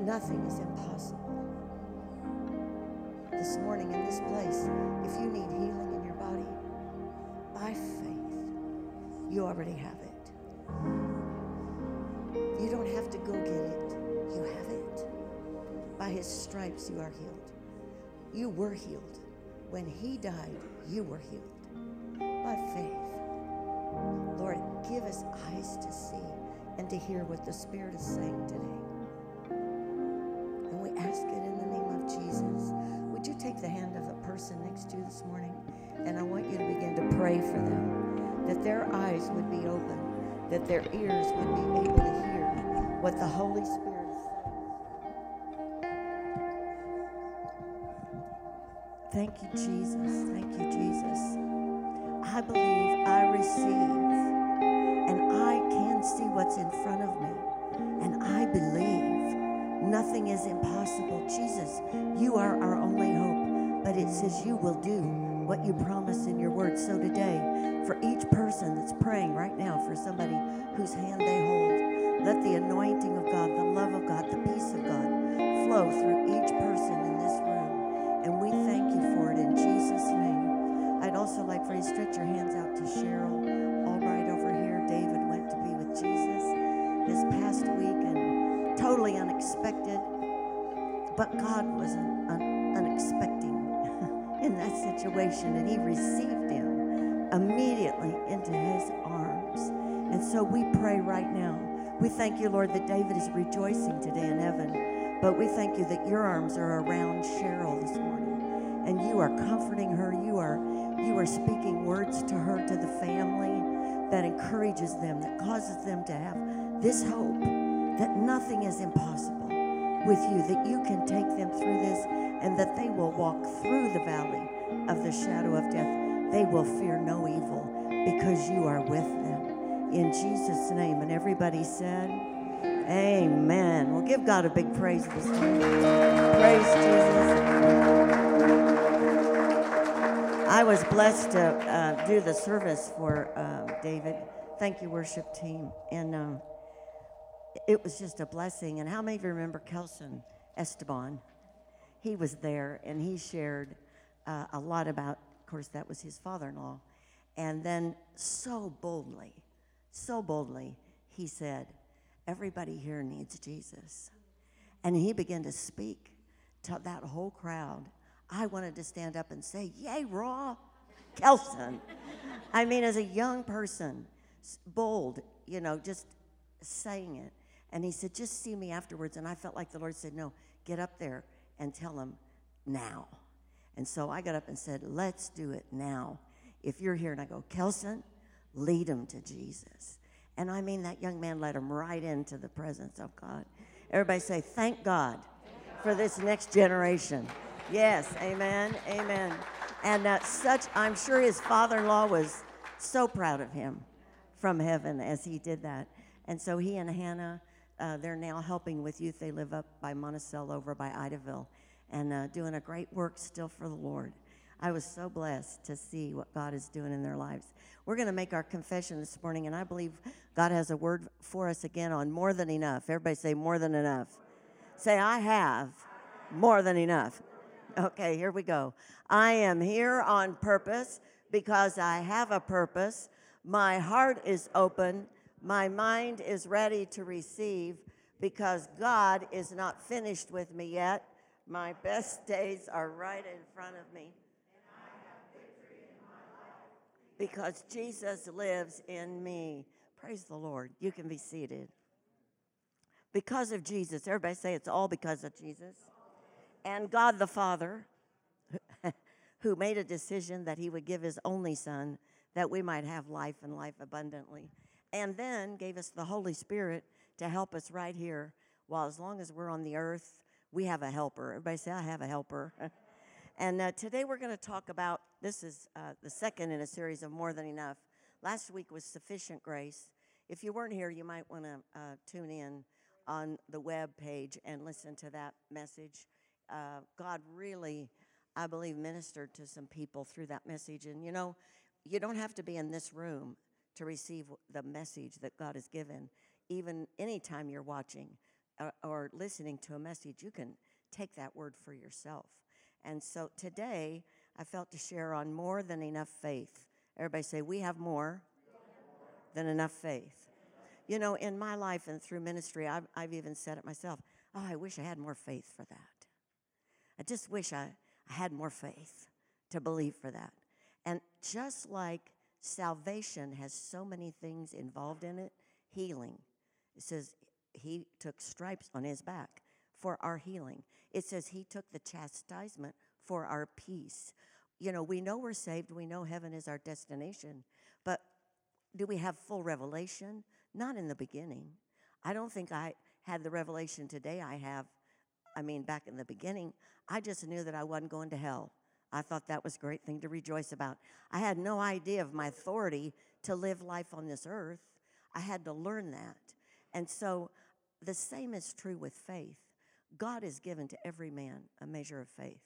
nothing is impossible. This morning in this place, if you need healing in your body, by faith, you already have it. You don't have to go get it, you have it. By his stripes, you are healed. You were healed. When he died, you were healed. By faith. Lord, give us eyes to see and to hear what the Spirit is saying today. That their ears would be able to hear what the Holy Spirit. Thank you, Jesus. Thank you, Jesus. I believe I receive and I can see what's in front of me. And I believe nothing is impossible. Jesus, you are our only hope. But it says you will do what you promise in your word. So today, for each person that's praying right now for somebody whose hand they hold, let the anointing of God, the love of God, the peace of God flow through each person in this room. And we thank you for it in Jesus' name. I'd also like for you to stretch your hands out to Cheryl Albright over here. David went to be with Jesus this past week and totally unexpected. But God was un- un- in that situation, and He received him immediately into His arms. And so we pray right now. We thank you, Lord, that David is rejoicing today in heaven. But we thank you that your arms are around Cheryl this morning, and you are comforting her. You are you are speaking words to her, to the family, that encourages them, that causes them to have this hope that nothing is impossible with you, that you can take them through this, and that they will walk through the valley of the shadow of death. They will fear no evil because you are with them. In Jesus' name. And everybody said, Amen. Well, give God a big praise this morning. Praise Jesus. I was blessed to uh, do the service for uh, David. Thank you, worship team. And um, it was just a blessing. And how many of you remember Kelson Esteban? He was there and he shared uh, a lot about, course, that was his father in law. And then so boldly, so boldly, he said, Everybody here needs Jesus. And he began to speak to that whole crowd. I wanted to stand up and say, Yay, Raw, Kelson. I mean, as a young person, bold, you know, just saying it. And he said, Just see me afterwards. And I felt like the Lord said, No, get up there and tell him now. And so I got up and said, Let's do it now. If you're here, and I go, Kelson, lead him to Jesus. And I mean, that young man led him right into the presence of God. Everybody say, Thank God for this next generation. Yes, amen, amen. And uh, such, I'm sure his father in law was so proud of him from heaven as he did that. And so he and Hannah, uh, they're now helping with youth. They live up by Monticello over by Idaville and uh, doing a great work still for the Lord. I was so blessed to see what God is doing in their lives. We're going to make our confession this morning, and I believe God has a word for us again on more than enough. Everybody say, more than enough. Say, I have more than enough. Okay, here we go. I am here on purpose because I have a purpose. My heart is open. My mind is ready to receive because God is not finished with me yet. My best days are right in front of me. Because Jesus lives in me. Praise the Lord. You can be seated. Because of Jesus. Everybody say it's all because of Jesus and God the Father, who made a decision that he would give his only Son that we might have life and life abundantly, and then gave us the Holy Spirit to help us right here. While as long as we're on the earth, we have a helper. Everybody say, I have a helper. and uh, today we're going to talk about this is uh, the second in a series of More Than Enough. Last week was Sufficient Grace. If you weren't here, you might want to uh, tune in on the web page and listen to that message uh, God really, I believe, ministered to some people through that message. And you know, you don't have to be in this room to receive the message that God has given. Even anytime you're watching, uh, or listening to a message, you can take that word for yourself. And so today, I felt to share on more than enough faith. Everybody say, We have more, than enough faith. You know, in my life and through ministry, I've, I've even said it myself. Oh, I wish I had more faith for that. I just wish I, I had more faith to believe for that. And just like salvation has so many things involved in it, healing. It says he took stripes on his back for our healing. It says he took the chastisement for our peace. You know, we know we're saved, we know heaven is our destination, but do we have full revelation? Not in the beginning. I don't think I had the revelation today I have. I mean, back in the beginning, I just knew that I wasn't going to hell. I thought that was a great thing to rejoice about. I had no idea of my authority to live life on this earth. I had to learn that. And so the same is true with faith. God has given to every man a measure of faith.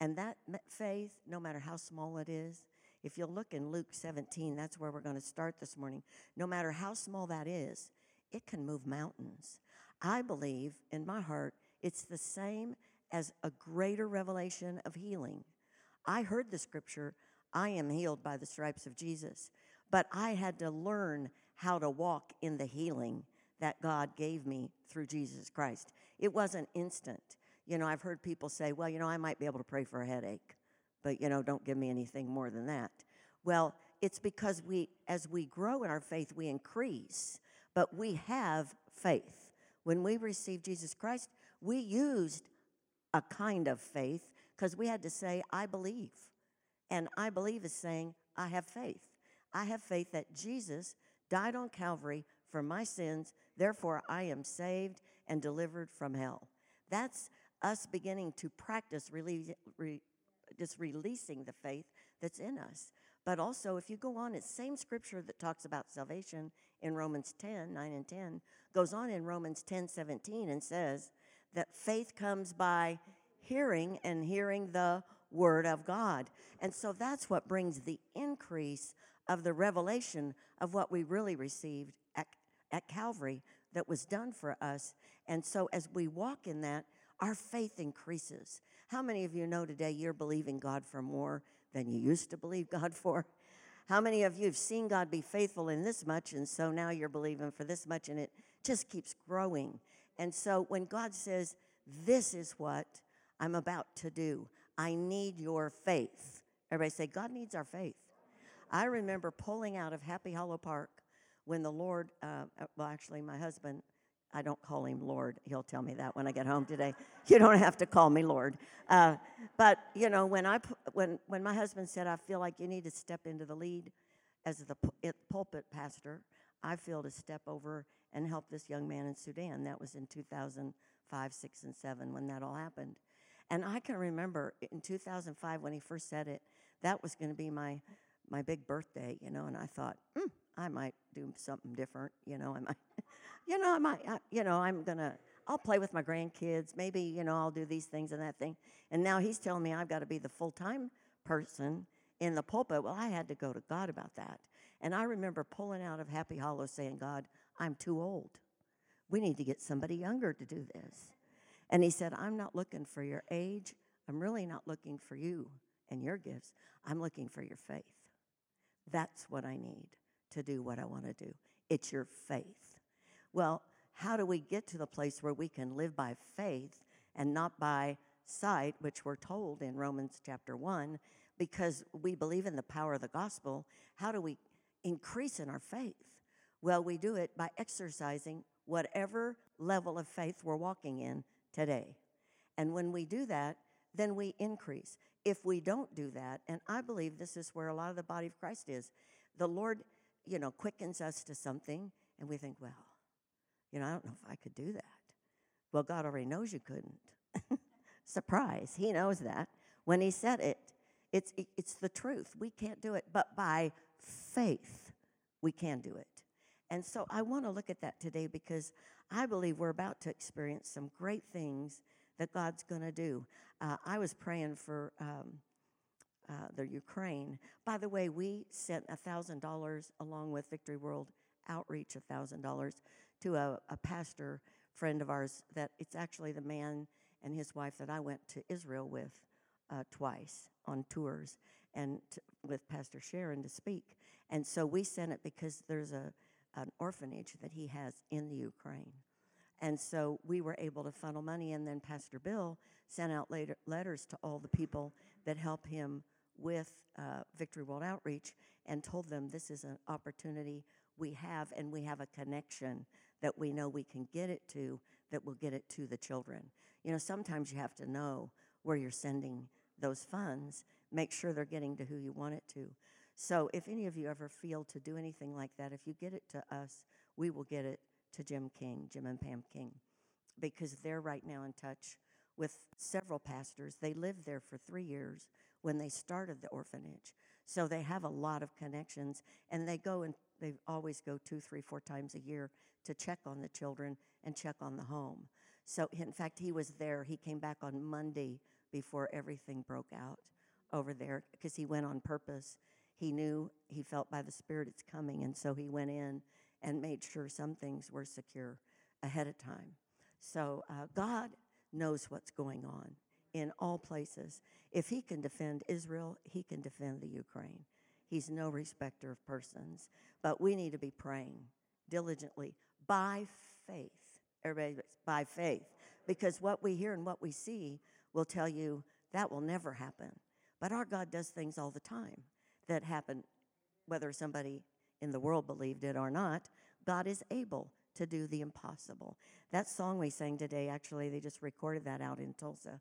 And that faith, no matter how small it is, if you'll look in Luke 17, that's where we're going to start this morning. No matter how small that is, it can move mountains. I believe in my heart it's the same as a greater revelation of healing. I heard the scripture, I am healed by the stripes of Jesus, but I had to learn how to walk in the healing that God gave me through Jesus Christ. It wasn't instant. You know, I've heard people say, well, you know, I might be able to pray for a headache, but, you know, don't give me anything more than that. Well, it's because we, as we grow in our faith, we increase, but we have faith. When we received Jesus Christ, we used a kind of faith because we had to say, I believe. And I believe is saying, I have faith. I have faith that Jesus died on Calvary for my sins, therefore I am saved and delivered from hell. That's us beginning to practice really, re, just releasing the faith that's in us. But also, if you go on, it's same scripture that talks about salvation in Romans 10, 9 and 10, goes on in Romans 10, 17 and says that faith comes by hearing and hearing the word of God. And so that's what brings the increase of the revelation of what we really received at at Calvary that was done for us. And so as we walk in that, our faith increases. How many of you know today you're believing God for more than you used to believe God for? How many of you have seen God be faithful in this much, and so now you're believing for this much, and it just keeps growing? And so when God says, This is what I'm about to do, I need your faith. Everybody say, God needs our faith. I remember pulling out of Happy Hollow Park when the Lord, uh, uh, well, actually, my husband, I don't call him Lord. He'll tell me that when I get home today. you don't have to call me Lord. Uh, but you know, when I when when my husband said, "I feel like you need to step into the lead as the pulpit pastor," I feel to step over and help this young man in Sudan. That was in 2005, six, and seven when that all happened. And I can remember in 2005 when he first said it. That was going to be my my big birthday, you know. And I thought, mm, I might do something different. You know, I might, you know, I might, I, you know, I'm gonna, I'll play with my grandkids. Maybe, you know, I'll do these things and that thing. And now he's telling me I've got to be the full time person in the pulpit. Well, I had to go to God about that. And I remember pulling out of Happy Hollow saying, God, I'm too old. We need to get somebody younger to do this. And he said, I'm not looking for your age. I'm really not looking for you and your gifts. I'm looking for your faith. That's what I need to do what I want to do. It's your faith. Well, how do we get to the place where we can live by faith and not by sight, which we're told in Romans chapter 1, because we believe in the power of the gospel? How do we increase in our faith? Well, we do it by exercising whatever level of faith we're walking in today. And when we do that, then we increase. If we don't do that, and I believe this is where a lot of the body of Christ is, the Lord you know, quickens us to something, and we think, well, you know, I don't know if I could do that. Well, God already knows you couldn't. Surprise, He knows that. When He said it, it's, it's the truth. We can't do it, but by faith, we can do it. And so I want to look at that today because I believe we're about to experience some great things that God's going to do. Uh, I was praying for um, uh, the Ukraine. By the way, we sent $1,000 along with Victory World Outreach, $1,000 to a, a pastor friend of ours that it's actually the man and his wife that I went to Israel with uh, twice on tours and with Pastor Sharon to speak. And so we sent it because there's a an orphanage that he has in the Ukraine. And so we were able to funnel money, and then Pastor Bill sent out later, letters to all the people that help him with uh, Victory World Outreach and told them this is an opportunity we have, and we have a connection that we know we can get it to that will get it to the children. You know, sometimes you have to know where you're sending those funds, make sure they're getting to who you want it to. So if any of you ever feel to do anything like that, if you get it to us, we will get it to Jim King, Jim and Pam King, because they're right now in touch with several pastors. They lived there for three years when they started the orphanage. So they have a lot of connections, and they go and they always go two, three, four times a year to check on the children and check on the home. So, in fact, he was there. He came back on Monday before everything broke out over there because he went on purpose he knew he felt by the Spirit it's coming, and so he went in and made sure some things were secure ahead of time. So uh, God knows what's going on in all places. If he can defend Israel, he can defend the Ukraine. He's no respecter of persons. But we need to be praying diligently by faith. Everybody, by faith. Because what we hear and what we see will tell you that will never happen. But our God does things all the time that happen, whether somebody in the world believed it or not, God is able to do the impossible. That song we sang today, actually, they just recorded that out in Tulsa.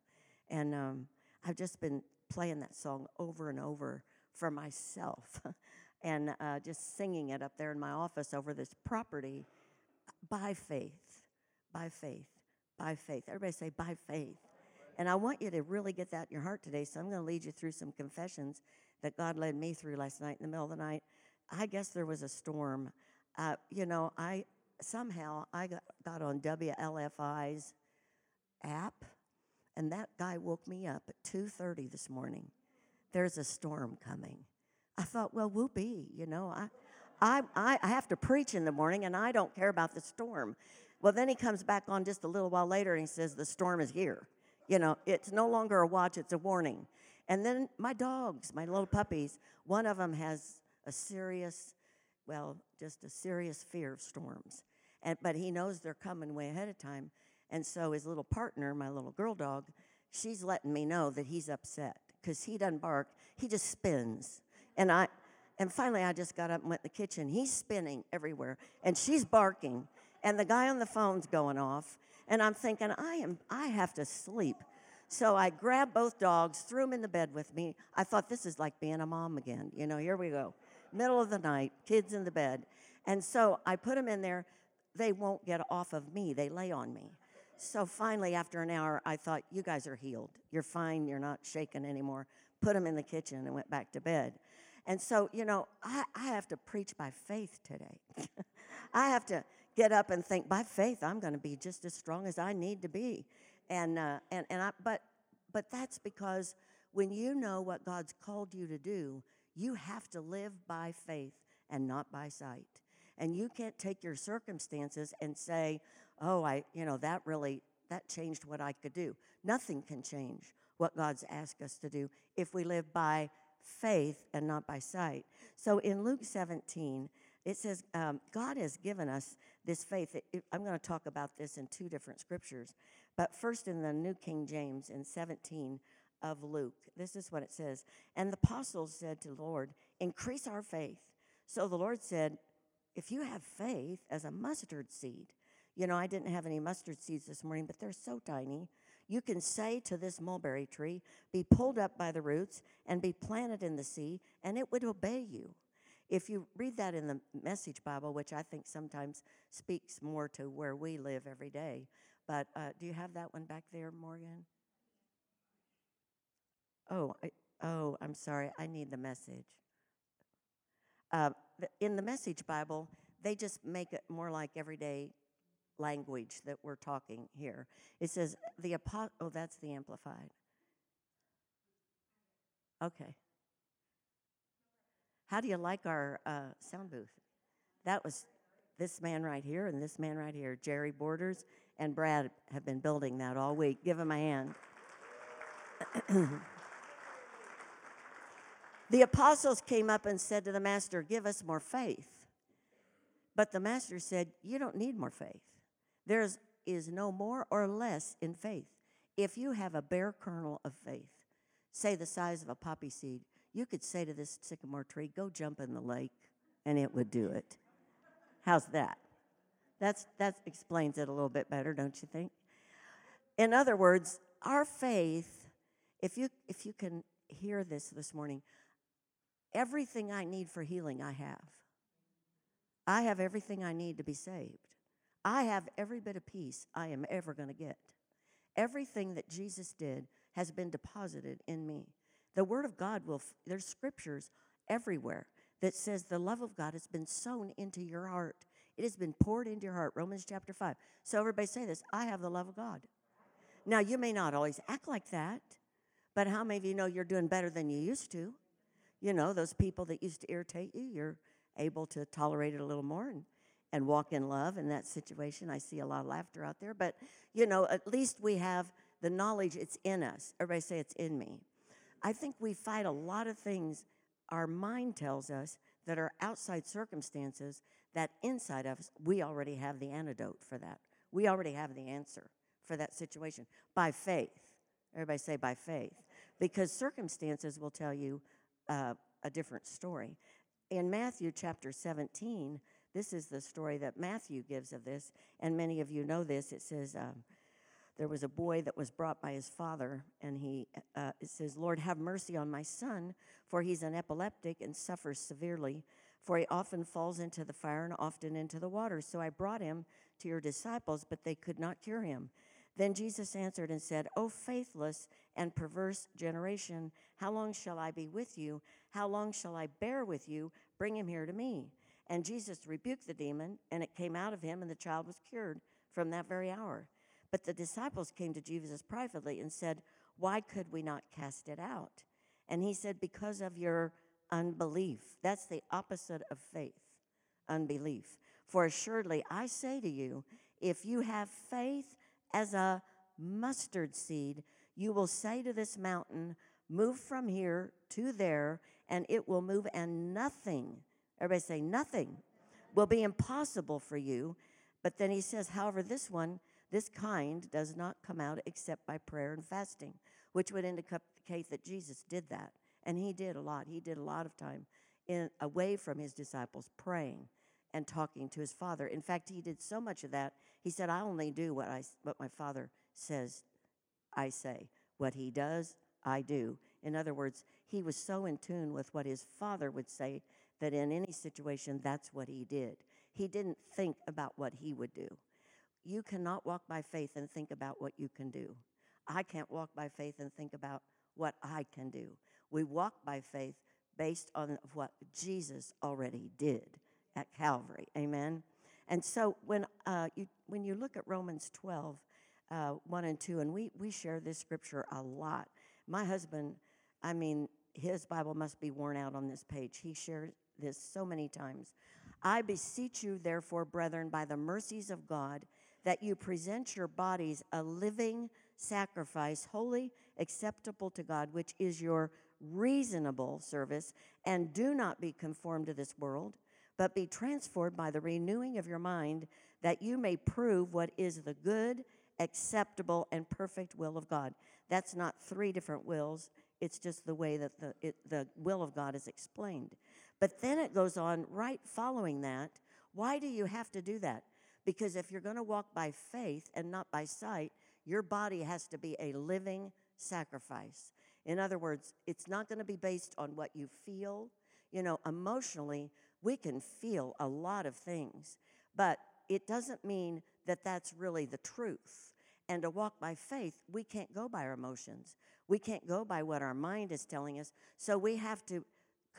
And um, I've just been playing that song over and over for myself and uh, just singing it up there in my office over this property by faith, by faith, by faith. Everybody say, by faith. And I want you to really get that in your heart today. So I'm going to lead you through some confessions that God led me through last night in the middle of the night. I guess there was a storm. Uh, you know, I somehow I got, got on WLFI's app, and that guy woke me up at 2:30 this morning. There's a storm coming. I thought, well, whoopee, you know, I, I, I have to preach in the morning, and I don't care about the storm. Well, then he comes back on just a little while later, and he says the storm is here. You know, it's no longer a watch; it's a warning. And then my dogs, my little puppies, one of them has a serious, well, just a serious fear of storms. And, but he knows they're coming way ahead of time. And so his little partner, my little girl dog, she's letting me know that he's upset because he doesn't bark. He just spins. And I, and finally, I just got up and went in the kitchen. He's spinning everywhere, and she's barking, and the guy on the phone's going off. And I'm thinking, I am, I have to sleep. So I grabbed both dogs, threw them in the bed with me. I thought this is like being a mom again. You know, here we go. Middle of the night, kids in the bed. And so I put them in there. They won't get off of me, they lay on me. So finally, after an hour, I thought, you guys are healed. You're fine. You're not shaking anymore. Put them in the kitchen and went back to bed. And so, you know, I, I have to preach by faith today. I have to get up and think, by faith, I'm going to be just as strong as I need to be and uh, and and I, but but that's because when you know what God's called you to do, you have to live by faith and not by sight. And you can't take your circumstances and say, "Oh, I, you know, that really that changed what I could do." Nothing can change what God's asked us to do if we live by faith and not by sight. So in Luke 17, it says um, God has given us this faith. It, it, I'm going to talk about this in two different scriptures. But first, in the New King James, in 17 of Luke, this is what it says. And the apostles said to the Lord, Increase our faith. So the Lord said, If you have faith as a mustard seed, you know, I didn't have any mustard seeds this morning, but they're so tiny. You can say to this mulberry tree, Be pulled up by the roots and be planted in the sea, and it would obey you. If you read that in the Message Bible, which I think sometimes speaks more to where we live every day, but uh, do you have that one back there, Morgan? Oh, I, oh, I'm sorry. I need the message. Uh, in the Message Bible, they just make it more like everyday language that we're talking here. It says the apo- oh, that's the amplified. Okay. How do you like our uh, sound booth? That was this man right here and this man right here, Jerry Borders and Brad have been building that all week. Give him a hand. the apostles came up and said to the master, Give us more faith. But the master said, You don't need more faith. There is no more or less in faith. If you have a bare kernel of faith, say the size of a poppy seed, you could say to this sycamore tree, Go jump in the lake, and it would do it. How's that? That's, that explains it a little bit better, don't you think? In other words, our faith, if you, if you can hear this this morning, everything I need for healing, I have. I have everything I need to be saved. I have every bit of peace I am ever going to get. Everything that Jesus did has been deposited in me. The Word of God will, there's scriptures everywhere that says the love of God has been sown into your heart. It has been poured into your heart. Romans chapter 5. So everybody say this I have the love of God. Now, you may not always act like that, but how many of you know you're doing better than you used to? You know, those people that used to irritate you, you're able to tolerate it a little more and, and walk in love in that situation. I see a lot of laughter out there, but you know, at least we have the knowledge it's in us. Everybody say it's in me. I think we fight a lot of things our mind tells us that are outside circumstances that inside of us, we already have the antidote for that. We already have the answer for that situation by faith. Everybody say by faith. Because circumstances will tell you uh, a different story. In Matthew chapter 17, this is the story that Matthew gives of this, and many of you know this. It says, um, there was a boy that was brought by his father, and he uh, says, Lord, have mercy on my son, for he's an epileptic and suffers severely. For he often falls into the fire and often into the water. So I brought him to your disciples, but they could not cure him. Then Jesus answered and said, O faithless and perverse generation, how long shall I be with you? How long shall I bear with you? Bring him here to me. And Jesus rebuked the demon, and it came out of him, and the child was cured from that very hour. But the disciples came to Jesus privately and said, Why could we not cast it out? And he said, Because of your unbelief. That's the opposite of faith, unbelief. For assuredly, I say to you, if you have faith as a mustard seed, you will say to this mountain, Move from here to there, and it will move, and nothing, everybody say, nothing will be impossible for you. But then he says, However, this one, this kind does not come out except by prayer and fasting, which would indicate that Jesus did that. And he did a lot. He did a lot of time in, away from his disciples, praying and talking to his father. In fact, he did so much of that. He said, I only do what, I, what my father says I say. What he does, I do. In other words, he was so in tune with what his father would say that in any situation, that's what he did. He didn't think about what he would do. You cannot walk by faith and think about what you can do. I can't walk by faith and think about what I can do. We walk by faith based on what Jesus already did at Calvary. Amen. And so when uh, you when you look at Romans 12, uh, 1 and 2, and we, we share this scripture a lot. My husband, I mean, his Bible must be worn out on this page. He shared this so many times. I beseech you, therefore, brethren, by the mercies of God, that you present your bodies a living sacrifice, holy, acceptable to God, which is your reasonable service, and do not be conformed to this world, but be transformed by the renewing of your mind, that you may prove what is the good, acceptable, and perfect will of God. That's not three different wills, it's just the way that the, it, the will of God is explained. But then it goes on right following that. Why do you have to do that? Because if you're going to walk by faith and not by sight, your body has to be a living sacrifice. In other words, it's not going to be based on what you feel. You know, emotionally, we can feel a lot of things, but it doesn't mean that that's really the truth. And to walk by faith, we can't go by our emotions. We can't go by what our mind is telling us. So we have to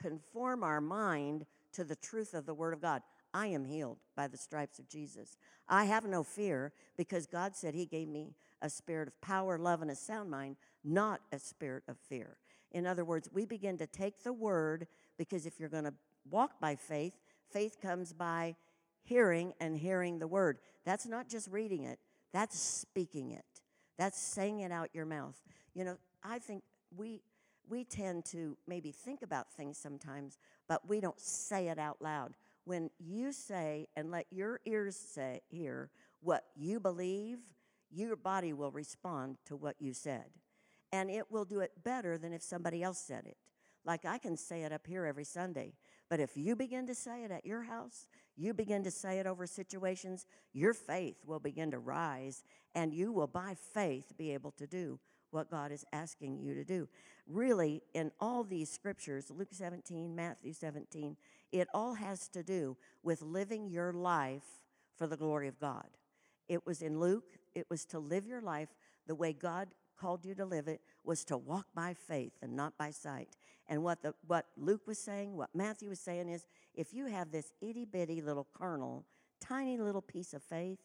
conform our mind to the truth of the Word of God. I am healed by the stripes of Jesus. I have no fear because God said He gave me a spirit of power, love, and a sound mind, not a spirit of fear. In other words, we begin to take the word because if you're going to walk by faith, faith comes by hearing and hearing the word. That's not just reading it, That's speaking it. That's saying it out your mouth. You know, I think we we tend to maybe think about things sometimes, but we don't say it out loud. When you say and let your ears say hear what you believe, your body will respond to what you said. And it will do it better than if somebody else said it. Like I can say it up here every Sunday, but if you begin to say it at your house, you begin to say it over situations, your faith will begin to rise, and you will, by faith, be able to do what God is asking you to do. Really, in all these scriptures, Luke 17, Matthew 17, it all has to do with living your life for the glory of God. It was in Luke, it was to live your life the way God called you to live it was to walk by faith and not by sight. And what the what Luke was saying, what Matthew was saying is if you have this itty bitty little kernel, tiny little piece of faith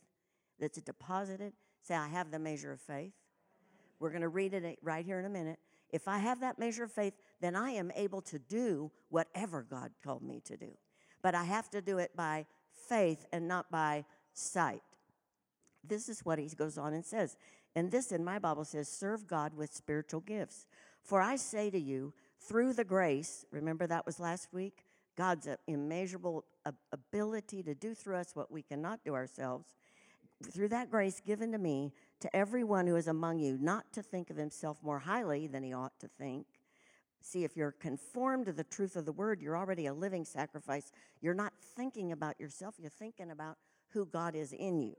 that's deposited, say, I have the measure of faith. We're going to read it right here in a minute. If I have that measure of faith, then I am able to do whatever God called me to do. But I have to do it by faith and not by sight. This is what he goes on and says. And this in my Bible says, serve God with spiritual gifts. For I say to you, through the grace, remember that was last week? God's uh, immeasurable ability to do through us what we cannot do ourselves. Through that grace given to me, to everyone who is among you, not to think of himself more highly than he ought to think. See, if you're conformed to the truth of the word, you're already a living sacrifice. You're not thinking about yourself, you're thinking about who God is in you.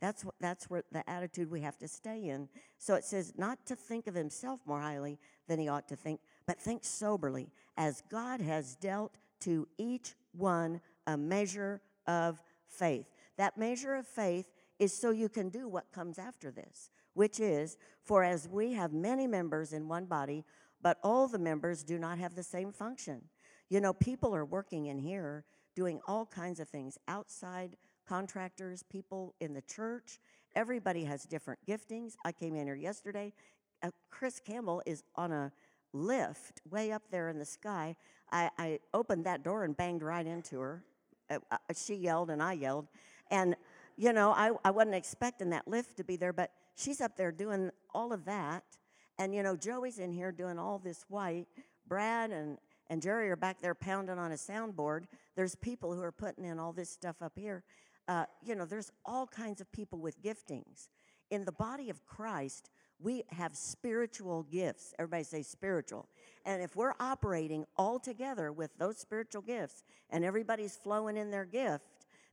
That's what, that's where the attitude we have to stay in. So it says not to think of himself more highly than he ought to think, but think soberly, as God has dealt to each one a measure of faith. That measure of faith is so you can do what comes after this, which is, for as we have many members in one body, but all the members do not have the same function. You know, people are working in here doing all kinds of things outside contractors, people in the church. Everybody has different giftings. I came in here yesterday. Uh, Chris Campbell is on a lift way up there in the sky. I, I opened that door and banged right into her. Uh, uh, she yelled and I yelled. And, you know, I, I wasn't expecting that lift to be there, but she's up there doing all of that. And, you know, Joey's in here doing all this white. Brad and, and Jerry are back there pounding on a soundboard. There's people who are putting in all this stuff up here. Uh, you know, there's all kinds of people with giftings. In the body of Christ, we have spiritual gifts. Everybody say spiritual. And if we're operating all together with those spiritual gifts and everybody's flowing in their gift,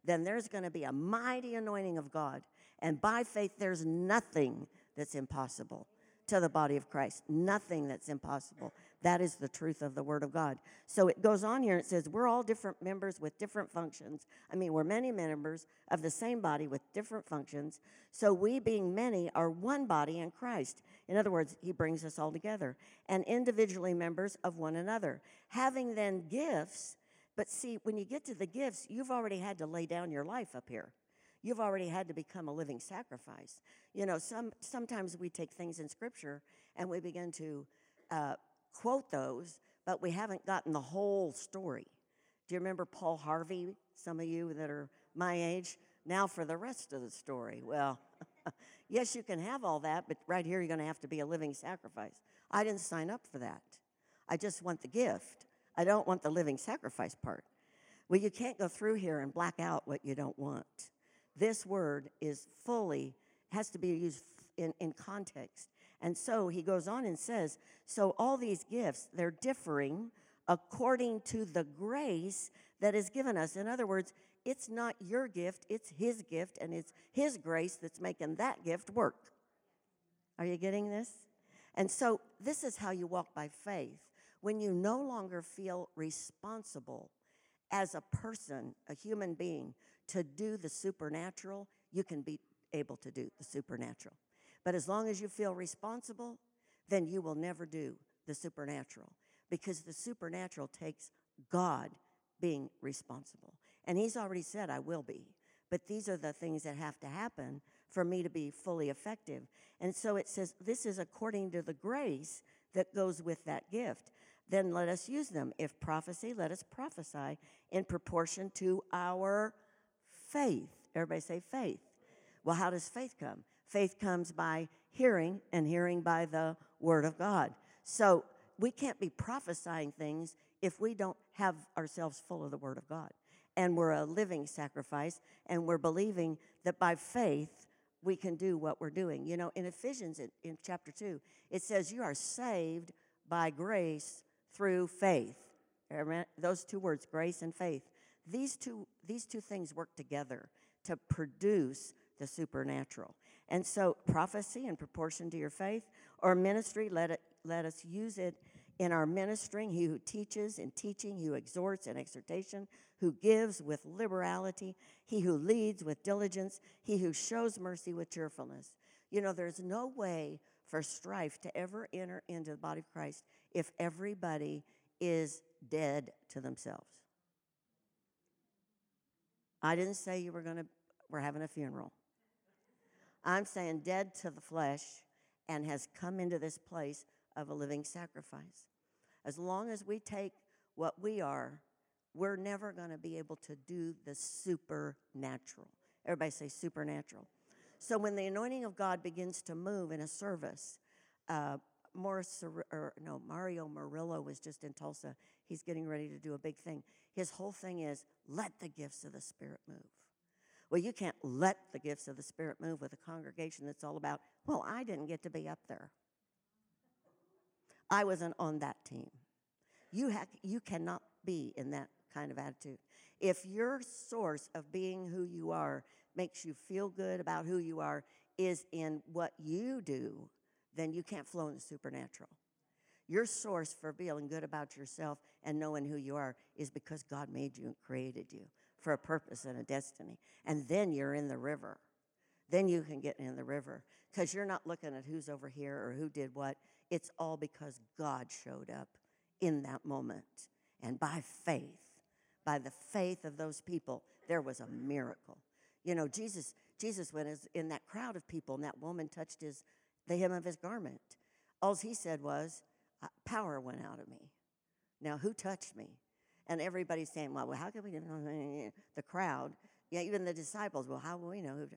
then there's going to be a mighty anointing of God. And by faith, there's nothing that's impossible to the body of Christ. Nothing that's impossible. That is the truth of the Word of God. So it goes on here. It says, We're all different members with different functions. I mean, we're many members of the same body with different functions. So we, being many, are one body in Christ. In other words, He brings us all together and individually members of one another. Having then gifts, but see, when you get to the gifts, you've already had to lay down your life up here you've already had to become a living sacrifice. You know, some, sometimes we take things in Scripture and we begin to uh, quote those, but we haven't gotten the whole story. Do you remember Paul Harvey? Some of you that are my age. Now for the rest of the story. Well, yes, you can have all that, but right here you're going to have to be a living sacrifice. I didn't sign up for that. I just want the gift. I don't want the living sacrifice part. Well, you can't go through here and black out what you don't want this word is fully, has to be used in, in context. And so he goes on and says, So all these gifts, they're differing according to the grace that is given us. In other words, it's not your gift, it's his gift, and it's his grace that's making that gift work. Are you getting this? And so this is how you walk by faith. When you no longer feel responsible as a person, a human being, to do the supernatural, you can be able to do the supernatural. But as long as you feel responsible, then you will never do the supernatural because the supernatural takes God being responsible. And He's already said, I will be. But these are the things that have to happen for me to be fully effective. And so it says, this is according to the grace that goes with that gift then let us use them. If prophecy, let us prophesy in proportion to our faith. Everybody say faith. Well, how does faith come? Faith comes by hearing, and hearing by the word of God. So we can't be prophesying things if we don't have ourselves full of the word of God. And we're a living sacrifice, and we're believing that by faith we can do what we're doing. You know, in Ephesians in, in chapter 2, it says, You are saved by grace through faith. Those two words, grace and faith. These two, these two things work together to produce the supernatural. And so, prophecy in proportion to your faith, or ministry, let, it, let us use it in our ministering. He who teaches in teaching, he who exhorts in exhortation, who gives with liberality, he who leads with diligence, he who shows mercy with cheerfulness. You know, there's no way for strife to ever enter into the body of Christ if everybody is dead to themselves. I didn't say you were going to, we're having a funeral. I'm saying dead to the flesh and has come into this place of a living sacrifice. As long as we take what we are, we're never going to be able to do the supernatural. Everybody say supernatural. So when the anointing of God begins to move in a service, uh, Morris, or no, Mario Murillo was just in Tulsa. He's getting ready to do a big thing. His whole thing is let the gifts of the Spirit move. Well, you can't let the gifts of the Spirit move with a congregation that's all about, well, I didn't get to be up there. I wasn't on that team. You, ha- you cannot be in that kind of attitude. If your source of being who you are makes you feel good about who you are is in what you do, then you can't flow in the supernatural. Your source for feeling good about yourself and knowing who you are is because God made you and created you for a purpose and a destiny. And then you're in the river. Then you can get in the river because you're not looking at who's over here or who did what. It's all because God showed up in that moment. And by faith, by the faith of those people, there was a miracle. You know, Jesus, Jesus went in that crowd of people, and that woman touched his the hem of his garment. All he said was, uh, Power went out of me. Now, who touched me? And everybody's saying, Well, how can we know? The crowd, yeah, even the disciples, Well, how will we know?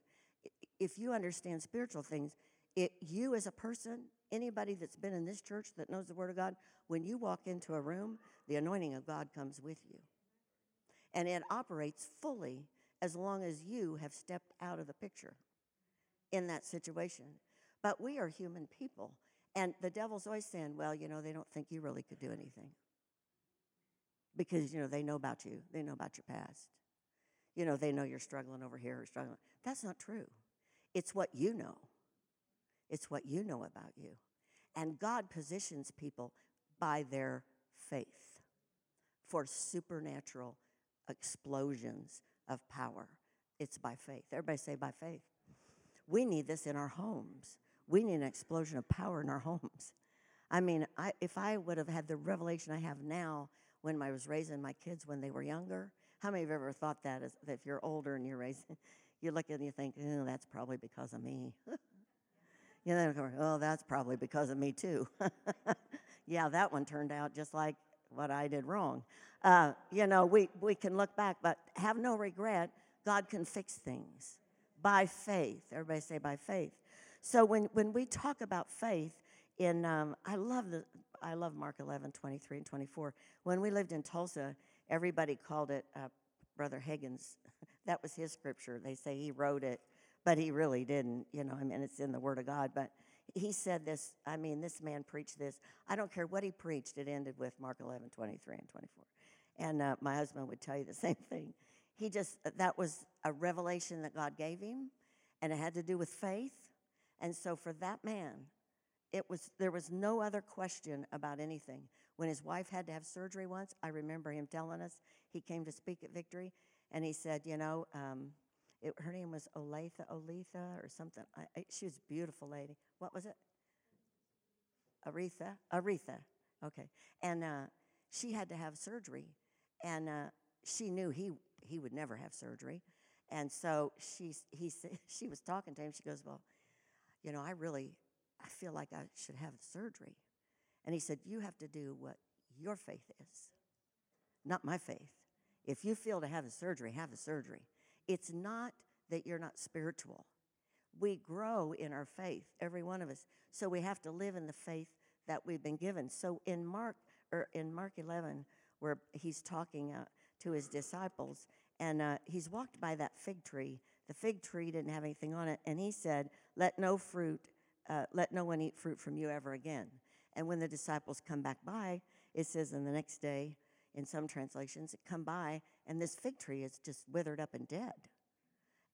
If you understand spiritual things, it, you as a person, anybody that's been in this church that knows the Word of God, when you walk into a room, the anointing of God comes with you. And it operates fully as long as you have stepped out of the picture in that situation. But we are human people. And the devil's always saying, well, you know, they don't think you really could do anything. Because, you know, they know about you, they know about your past. You know, they know you're struggling over here or struggling. That's not true. It's what you know, it's what you know about you. And God positions people by their faith for supernatural explosions of power. It's by faith. Everybody say by faith. We need this in our homes we need an explosion of power in our homes. I mean, I, if I would have had the revelation I have now when I was raising my kids when they were younger, how many of you ever thought that, that if you're older and you're raising, you look and you think, oh, that's probably because of me. you know, oh, that's probably because of me too. yeah, that one turned out just like what I did wrong. Uh, you know, we, we can look back, but have no regret. God can fix things by faith. Everybody say by faith. So when, when we talk about faith, in um, I love the I love Mark 11, 23 and 24. When we lived in Tulsa, everybody called it uh, Brother Hagin's. that was his scripture. They say he wrote it, but he really didn't. You know, I mean, it's in the Word of God. But he said this. I mean, this man preached this. I don't care what he preached. It ended with Mark 11, 23 and 24. And uh, my husband would tell you the same thing. He just that was a revelation that God gave him, and it had to do with faith and so for that man, it was there was no other question about anything. When his wife had to have surgery once, I remember him telling us he came to speak at Victory, and he said, you know, um, it, her name was Olathe, Oletha or something. I, I, she was a beautiful lady. What was it? Oretha, Oretha. Okay, and uh, she had to have surgery, and uh, she knew he he would never have surgery, and so she he she was talking to him. She goes, well you know, I really, I feel like I should have surgery. And he said, You have to do what your faith is, not my faith. If you feel to have the surgery, have the surgery. It's not that you're not spiritual. we grow in our faith, every one of us. So we have to live in the faith that we've been given. So in Mark or in Mark 11, where he's talking uh, to his disciples, and uh, he's walked by that fig tree. The fig tree didn't have anything on it, and he said, "Let no fruit, uh, let no one eat fruit from you ever again." And when the disciples come back by, it says, "In the next day." In some translations, come by, and this fig tree is just withered up and dead.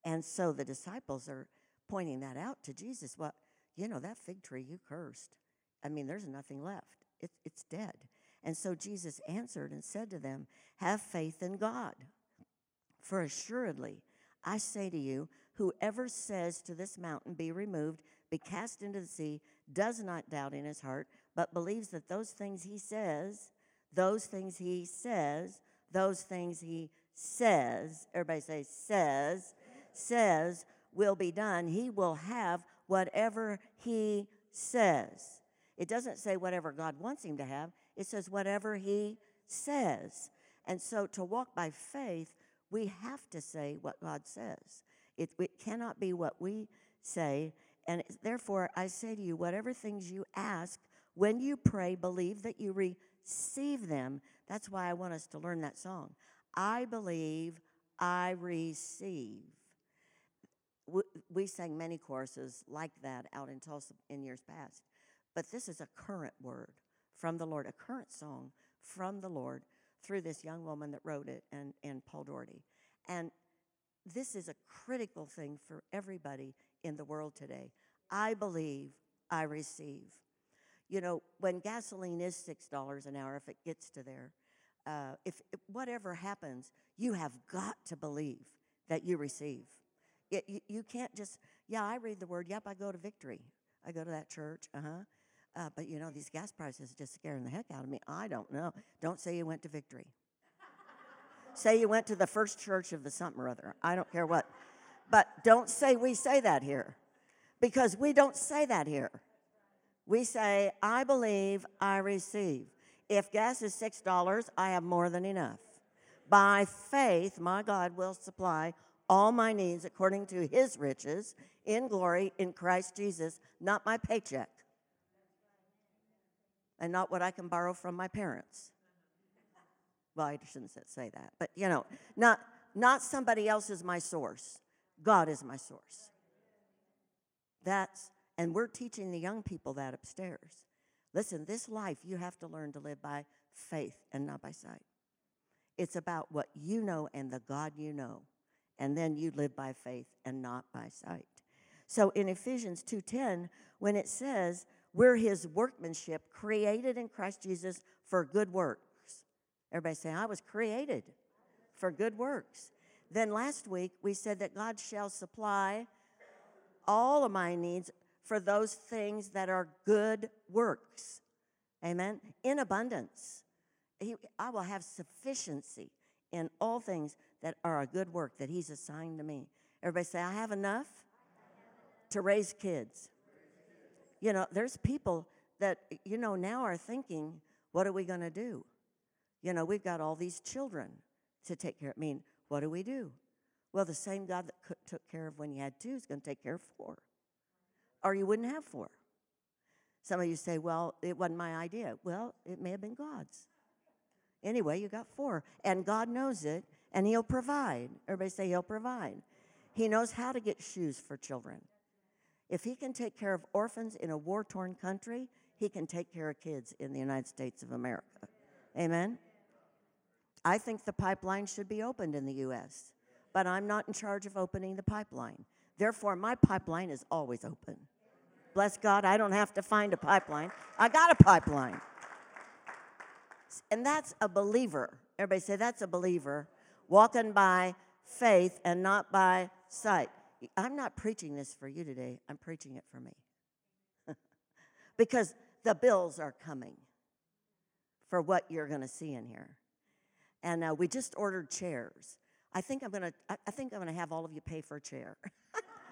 And so the disciples are pointing that out to Jesus. Well, you know, that fig tree you cursed. I mean, there's nothing left, it, it's dead. And so Jesus answered and said to them, Have faith in God. For assuredly, I say to you, whoever says to this mountain, Be removed, be cast into the sea, does not doubt in his heart, but believes that those things he says, those things he says, those things he says, everybody say, says, says will be done. He will have whatever he says. It doesn't say whatever God wants him to have, it says whatever he says. And so to walk by faith, we have to say what God says. It, it cannot be what we say. And therefore, I say to you, whatever things you ask, when you pray, believe that you receive them. That's why I want us to learn that song. I believe I receive. We sang many choruses like that out in Tulsa in years past. But this is a current word from the Lord, a current song from the Lord through this young woman that wrote it and, and Paul Daugherty. And this is a critical thing for everybody in the world today. I believe I receive. You know, when gasoline is $6 an hour, if it gets to there, uh, if, if, whatever happens, you have got to believe that you receive. It, you, you can't just, yeah, I read the word. Yep, I go to victory. I go to that church. Uh-huh. Uh, but you know, these gas prices are just scaring the heck out of me. I don't know. Don't say you went to victory. say you went to the first church of the something or other. I don't care what. But don't say we say that here because we don't say that here. We say, I believe, I receive. If gas is $6, I have more than enough. By faith, my God will supply all my needs according to his riches in glory in Christ Jesus, not my paycheck and not what I can borrow from my parents. Well, I shouldn't say that, but you know, not, not somebody else is my source. God is my source. That's, and we're teaching the young people that upstairs. Listen, this life you have to learn to live by faith and not by sight. It's about what you know and the God you know. And then you live by faith and not by sight. So in Ephesians 2:10, when it says, we're his workmanship, created in Christ Jesus for good works. Everybody say, I was created for good works. Then last week we said that God shall supply all of my needs for those things that are good works. Amen. In abundance. He, I will have sufficiency in all things that are a good work that He's assigned to me. Everybody say, I have enough to raise kids. You know, there's people that, you know, now are thinking, what are we going to do? You know, we've got all these children to take care of. I mean, what do we do? Well, the same God that took care of when you had two is going to take care of four. Or you wouldn't have four. Some of you say, well, it wasn't my idea. Well, it may have been God's. Anyway, you got four. And God knows it, and He'll provide. Everybody say, He'll provide. He knows how to get shoes for children. If he can take care of orphans in a war torn country, he can take care of kids in the United States of America. Amen? I think the pipeline should be opened in the U.S., but I'm not in charge of opening the pipeline. Therefore, my pipeline is always open. Bless God, I don't have to find a pipeline. I got a pipeline. And that's a believer. Everybody say that's a believer walking by faith and not by sight. I'm not preaching this for you today, I'm preaching it for me. because the bills are coming for what you're going to see in here. And uh, we just ordered chairs. I think I'm to I think I'm to have all of you pay for a chair.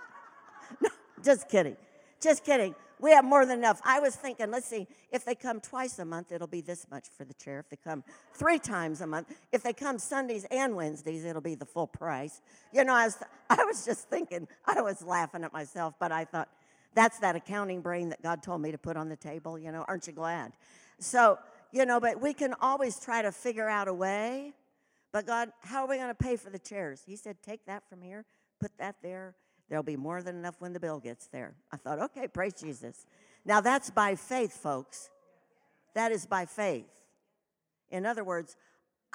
no, just kidding. Just kidding. We have more than enough. I was thinking, let's see, if they come twice a month, it'll be this much for the chair. If they come three times a month, if they come Sundays and Wednesdays, it'll be the full price. You know, I was, I was just thinking, I was laughing at myself, but I thought, that's that accounting brain that God told me to put on the table, you know, aren't you glad? So, you know, but we can always try to figure out a way. But God, how are we going to pay for the chairs? He said, take that from here, put that there, There'll be more than enough when the bill gets there. I thought, okay, praise Jesus. Now that's by faith, folks. That is by faith. In other words,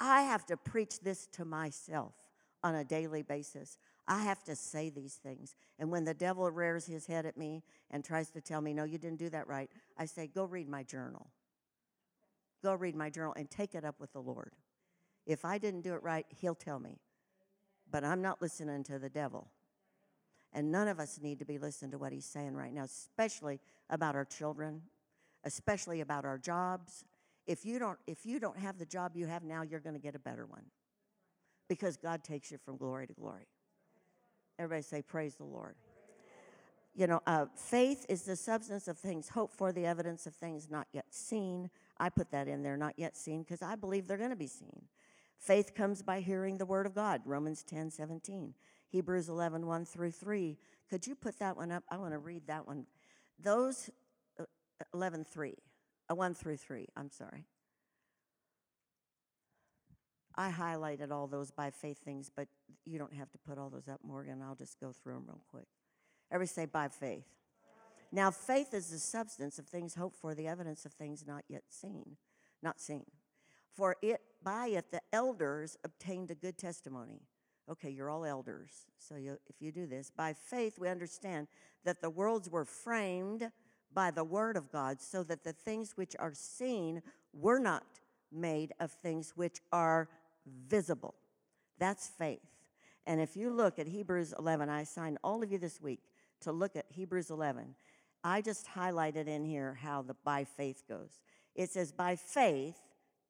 I have to preach this to myself on a daily basis. I have to say these things. And when the devil rears his head at me and tries to tell me, no, you didn't do that right, I say, go read my journal. Go read my journal and take it up with the Lord. If I didn't do it right, he'll tell me. But I'm not listening to the devil. And none of us need to be listening to what he's saying right now, especially about our children, especially about our jobs. If you don't, if you don't have the job you have now, you're going to get a better one because God takes you from glory to glory. Everybody say, Praise the Lord. You know, uh, faith is the substance of things hoped for, the evidence of things not yet seen. I put that in there, not yet seen, because I believe they're going to be seen. Faith comes by hearing the word of God, Romans 10 17. Hebrews 11, 1 through 3. Could you put that one up? I want to read that one. Those, uh, 11, 3, uh, 1 through 3, I'm sorry. I highlighted all those by faith things, but you don't have to put all those up, Morgan. I'll just go through them real quick. Everybody say by faith. Now, faith is the substance of things hoped for, the evidence of things not yet seen, not seen. For it by it the elders obtained a good testimony. Okay, you're all elders. So you, if you do this, by faith we understand that the worlds were framed by the word of God, so that the things which are seen were not made of things which are visible. That's faith. And if you look at Hebrews 11, I assign all of you this week to look at Hebrews 11. I just highlighted in here how the by faith goes. It says, by faith,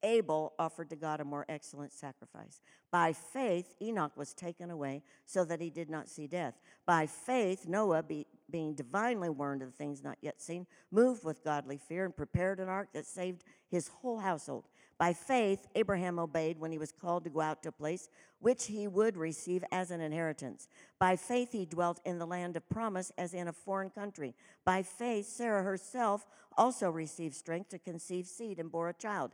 Abel offered to God a more excellent sacrifice. By faith, Enoch was taken away so that he did not see death. By faith, Noah, be, being divinely warned of the things not yet seen, moved with godly fear and prepared an ark that saved his whole household. By faith, Abraham obeyed when he was called to go out to a place which he would receive as an inheritance. By faith, he dwelt in the land of promise as in a foreign country. By faith, Sarah herself also received strength to conceive seed and bore a child.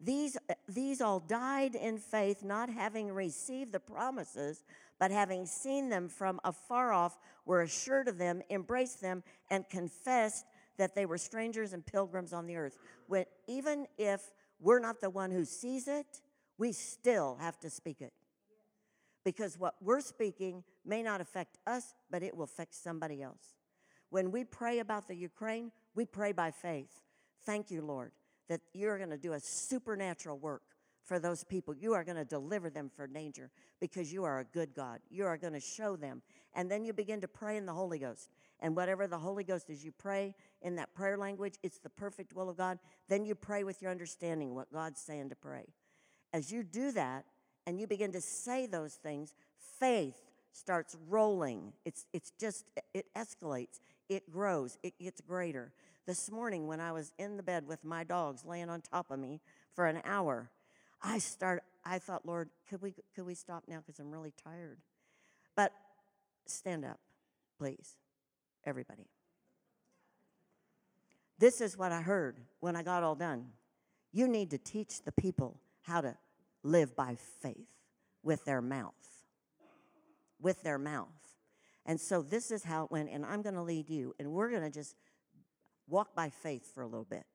These, these all died in faith, not having received the promises, but having seen them from afar off, were assured of them, embraced them, and confessed that they were strangers and pilgrims on the earth. When, even if we're not the one who sees it, we still have to speak it. Because what we're speaking may not affect us, but it will affect somebody else. When we pray about the Ukraine, we pray by faith. Thank you, Lord that you're going to do a supernatural work for those people. You are going to deliver them from danger because you are a good God. You are going to show them. And then you begin to pray in the Holy Ghost. And whatever the Holy Ghost is, you pray in that prayer language, it's the perfect will of God. Then you pray with your understanding what God's saying to pray. As you do that and you begin to say those things, faith starts rolling. It's, it's just, it escalates, it grows, it gets greater. This morning, when I was in the bed with my dogs laying on top of me for an hour, I start. I thought, Lord, could we could we stop now because I'm really tired? But stand up, please, everybody. This is what I heard when I got all done. You need to teach the people how to live by faith with their mouth. With their mouth. And so this is how it went, and I'm going to lead you, and we're going to just walk by faith for a little bit.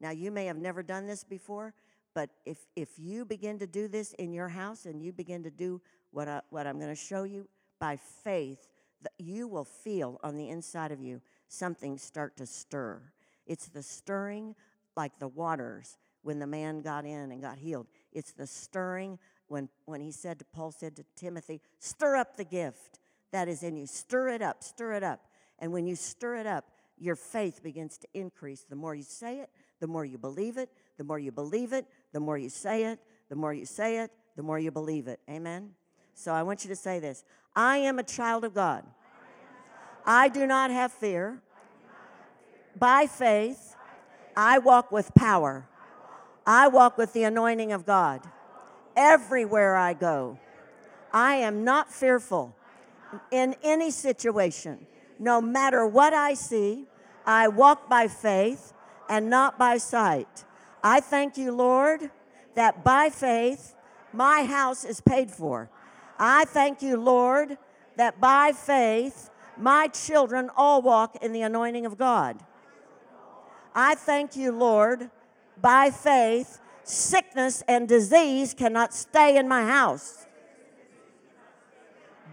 Now, you may have never done this before, but if, if you begin to do this in your house and you begin to do what, I, what I'm going to show you by faith, you will feel on the inside of you something start to stir. It's the stirring like the waters when the man got in and got healed. It's the stirring when, when he said to Paul said to Timothy, stir up the gift that is in you. Stir it up, stir it up. And when you stir it up, your faith begins to increase. The more you say it, the more you believe it. The more you believe it, the more you say it. The more you say it, the more you believe it. Amen? So I want you to say this I am a child of God. I do not have fear. By faith, I walk with power. I walk with the anointing of God. Everywhere I go, I am not fearful in any situation. No matter what I see, I walk by faith and not by sight. I thank you, Lord, that by faith my house is paid for. I thank you, Lord, that by faith my children all walk in the anointing of God. I thank you, Lord, by faith sickness and disease cannot stay in my house.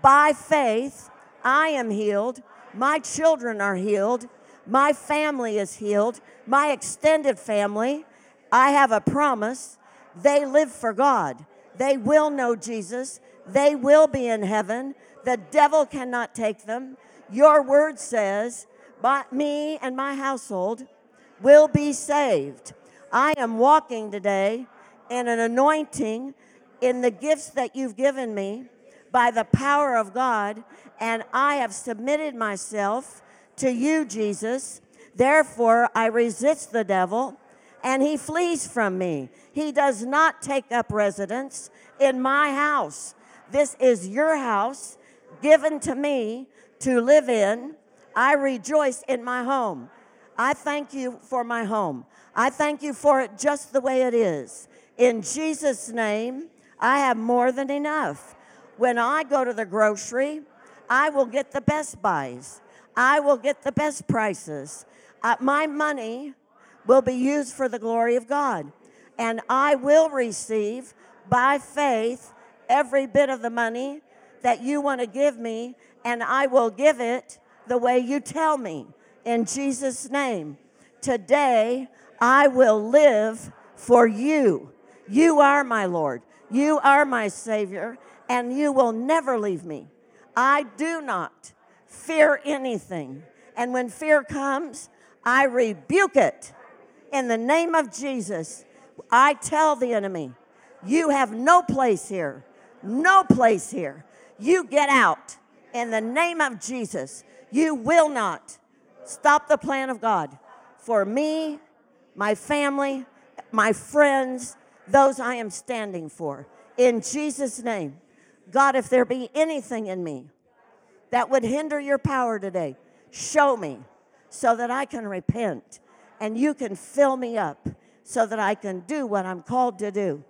By faith, I am healed. My children are healed. My family is healed. My extended family, I have a promise. They live for God. They will know Jesus. They will be in heaven. The devil cannot take them. Your word says, but me and my household will be saved. I am walking today in an anointing in the gifts that you've given me by the power of God, and I have submitted myself to you, Jesus. Therefore, I resist the devil, and he flees from me. He does not take up residence in my house. This is your house given to me to live in. I rejoice in my home. I thank you for my home. I thank you for it just the way it is. In Jesus' name, I have more than enough. When I go to the grocery, I will get the best buys. I will get the best prices. Uh, my money will be used for the glory of God. And I will receive by faith every bit of the money that you want to give me, and I will give it the way you tell me. In Jesus' name. Today, I will live for you. You are my Lord. You are my Savior, and you will never leave me. I do not fear anything. And when fear comes, I rebuke it. In the name of Jesus, I tell the enemy, You have no place here. No place here. You get out. In the name of Jesus, you will not stop the plan of God for me my family, my friends, those I am standing for. In Jesus' name. God, if there be anything in me that would hinder your power today, show me so that I can repent and you can fill me up so that I can do what I'm called to do.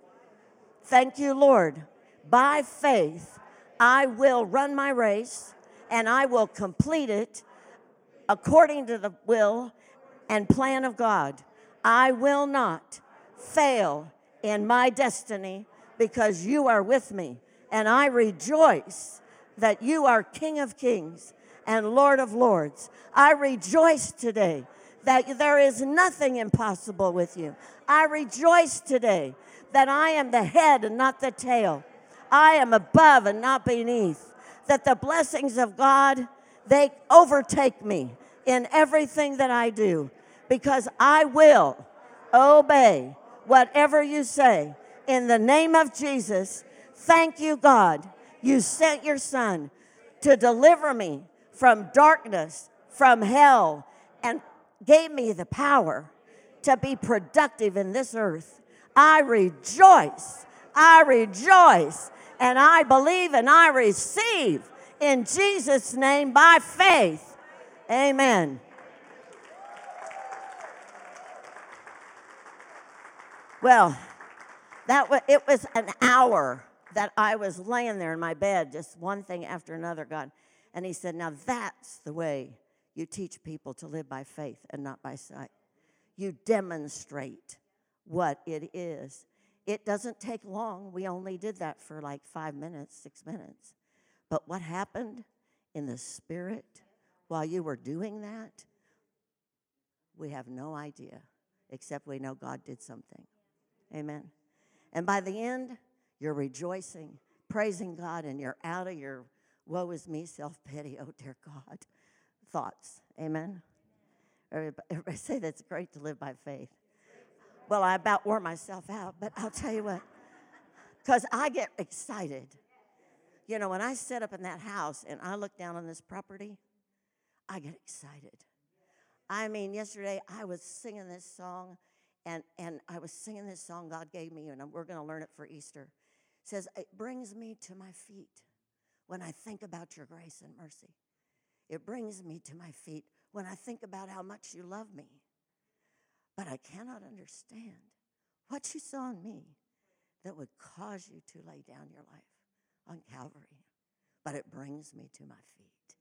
Thank you, Lord. By faith, I will run my race and I will complete it according to the will and plan of God. I will not fail in my destiny because you are with me. And I rejoice that you are King of Kings and Lord of Lords. I rejoice today that there is nothing impossible with you. I rejoice today that I am the head and not the tail. I am above and not beneath. That the blessings of God, they overtake me in everything that I do because I will obey whatever you say. In the name of Jesus, thank you, God. You sent your son to deliver me from darkness, from hell, and gave me the power to be productive in this earth. I rejoice. I rejoice. And I believe and I receive in Jesus' name by faith. Amen. Well, that was, it was an hour that I was laying there in my bed, just one thing after another, God. And He said, Now that's the way you teach people to live by faith and not by sight. You demonstrate what it is. It doesn't take long. We only did that for like five minutes, six minutes. But what happened in the spirit while you were doing that, we have no idea, except we know God did something. Amen. And by the end, you're rejoicing, praising God, and you're out of your woe is me, self pity, oh dear God thoughts. Amen. Everybody, everybody say that's great to live by faith. Well, I about wore myself out, but I'll tell you what, because I get excited. You know, when I sit up in that house and I look down on this property, I get excited. I mean, yesterday I was singing this song, and, and I was singing this song God gave me, and we're going to learn it for Easter. It says, It brings me to my feet when I think about your grace and mercy. It brings me to my feet when I think about how much you love me. But I cannot understand what you saw in me that would cause you to lay down your life on Calvary. But it brings me to my feet.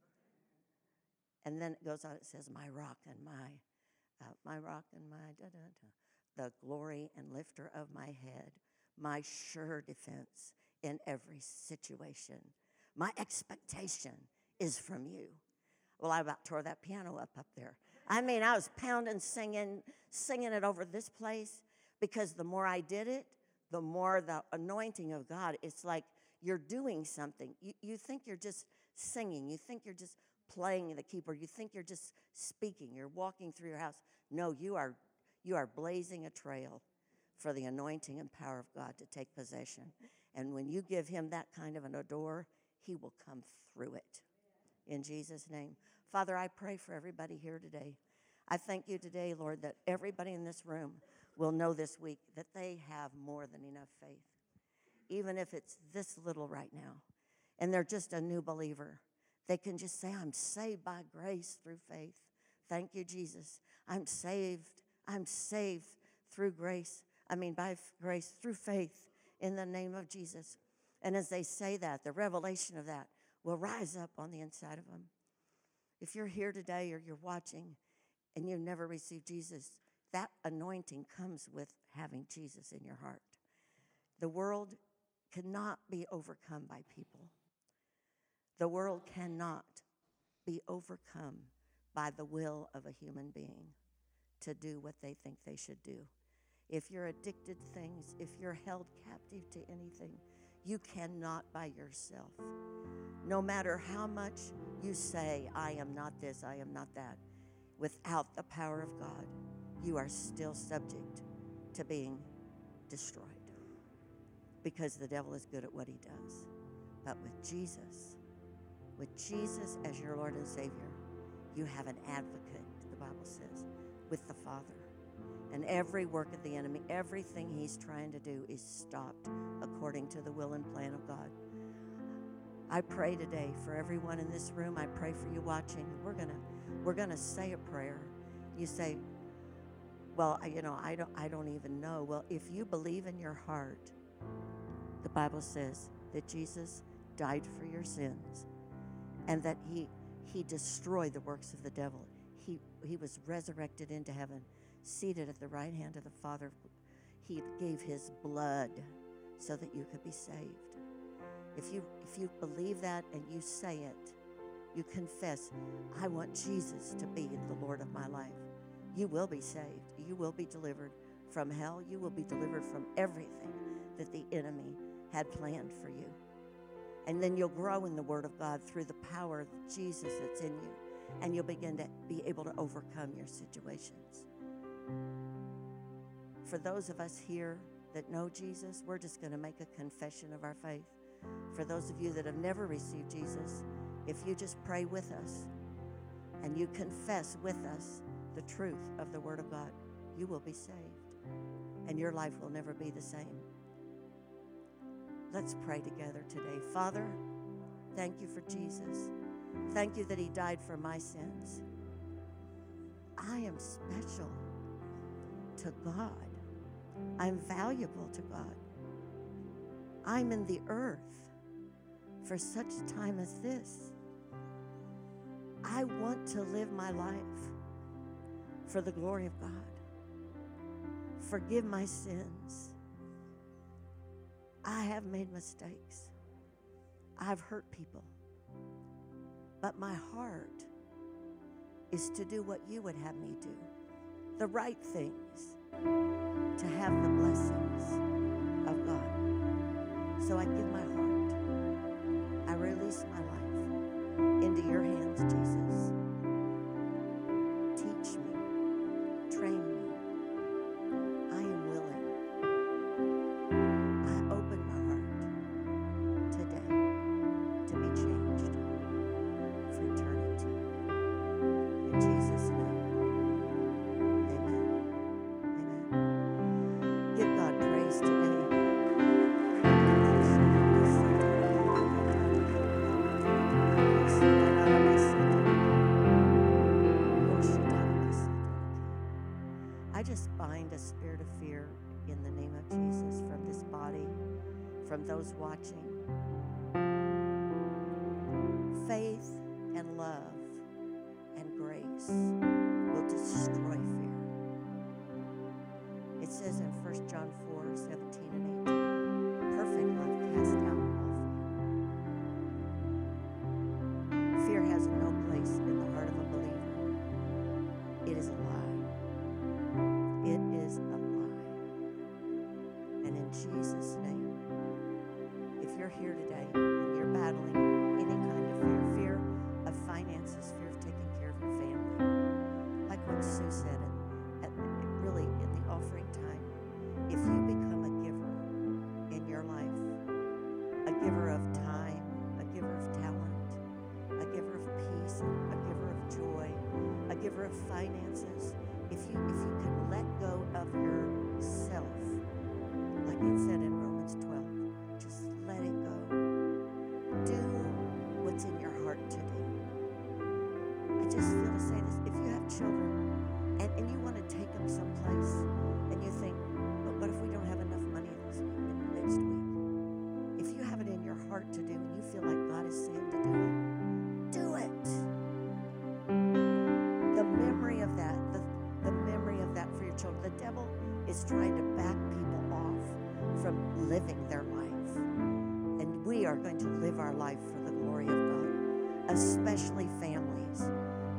And then it goes on, it says, My rock and my, uh, my rock and my, da, da, da, the glory and lifter of my head, my sure defense in every situation. My expectation is from you. Well, I about tore that piano up up there. I mean, I was pounding, singing, singing it over this place because the more I did it, the more the anointing of God, it's like you're doing something. You, you think you're just singing, you think you're just playing the keeper, you think you're just speaking, you're walking through your house. No, you are, you are blazing a trail for the anointing and power of God to take possession. And when you give Him that kind of an adore, He will come through it in Jesus' name. Father, I pray for everybody here today. I thank you today, Lord, that everybody in this room will know this week that they have more than enough faith, even if it's this little right now, and they're just a new believer. They can just say, I'm saved by grace through faith. Thank you, Jesus. I'm saved. I'm saved through grace. I mean, by grace through faith in the name of Jesus. And as they say that, the revelation of that will rise up on the inside of them. If you're here today or you're watching and you've never received Jesus, that anointing comes with having Jesus in your heart. The world cannot be overcome by people. The world cannot be overcome by the will of a human being to do what they think they should do. If you're addicted to things, if you're held captive to anything, you cannot by yourself. No matter how much you say, I am not this, I am not that, without the power of God, you are still subject to being destroyed. Because the devil is good at what he does. But with Jesus, with Jesus as your Lord and Savior, you have an advocate, the Bible says, with the Father. And every work of the enemy, everything he's trying to do is stopped according to the will and plan of God. I pray today for everyone in this room. I pray for you watching. We're going to we're going to say a prayer. You say, "Well, you know, I don't I don't even know." Well, if you believe in your heart, the Bible says that Jesus died for your sins and that he he destroyed the works of the devil. He he was resurrected into heaven seated at the right hand of the Father. He gave his blood so that you could be saved. If you if you believe that and you say it, you confess, I want Jesus to be the Lord of my life. You will be saved. You will be delivered from hell. You will be delivered from everything that the enemy had planned for you. And then you'll grow in the Word of God through the power of Jesus that's in you. And you'll begin to be able to overcome your situations for those of us here that know Jesus, we're just going to make a confession of our faith. For those of you that have never received Jesus, if you just pray with us and you confess with us the truth of the Word of God, you will be saved and your life will never be the same. Let's pray together today. Father, thank you for Jesus. Thank you that He died for my sins. I am special to God. I'm valuable to God. I'm in the earth for such a time as this. I want to live my life for the glory of God. Forgive my sins. I have made mistakes. I've hurt people. But my heart is to do what you would have me do the right things to have the blessings of God. So I give my heart. Those watching.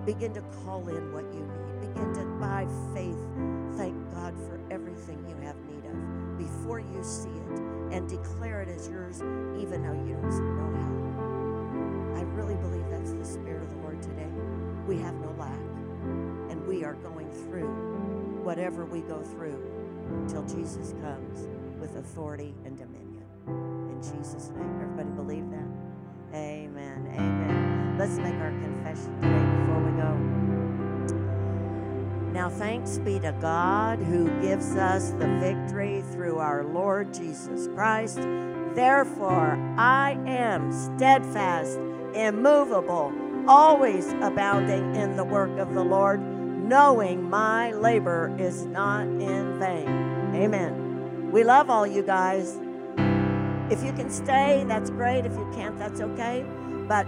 Begin to call in what you need. Begin to, by faith, thank God for everything you have need of before you see it and declare it as yours, even though you don't know how. I really believe that's the Spirit of the Lord today. We have no lack, and we are going through whatever we go through till Jesus comes with authority and dominion. In Jesus' name. Everybody believe that? Amen. Amen. Let's make our confession today Now, thanks be to God who gives us the victory through our Lord Jesus Christ. Therefore, I am steadfast, immovable, always abounding in the work of the Lord, knowing my labor is not in vain. Amen. We love all you guys. If you can stay, that's great. If you can't, that's okay. But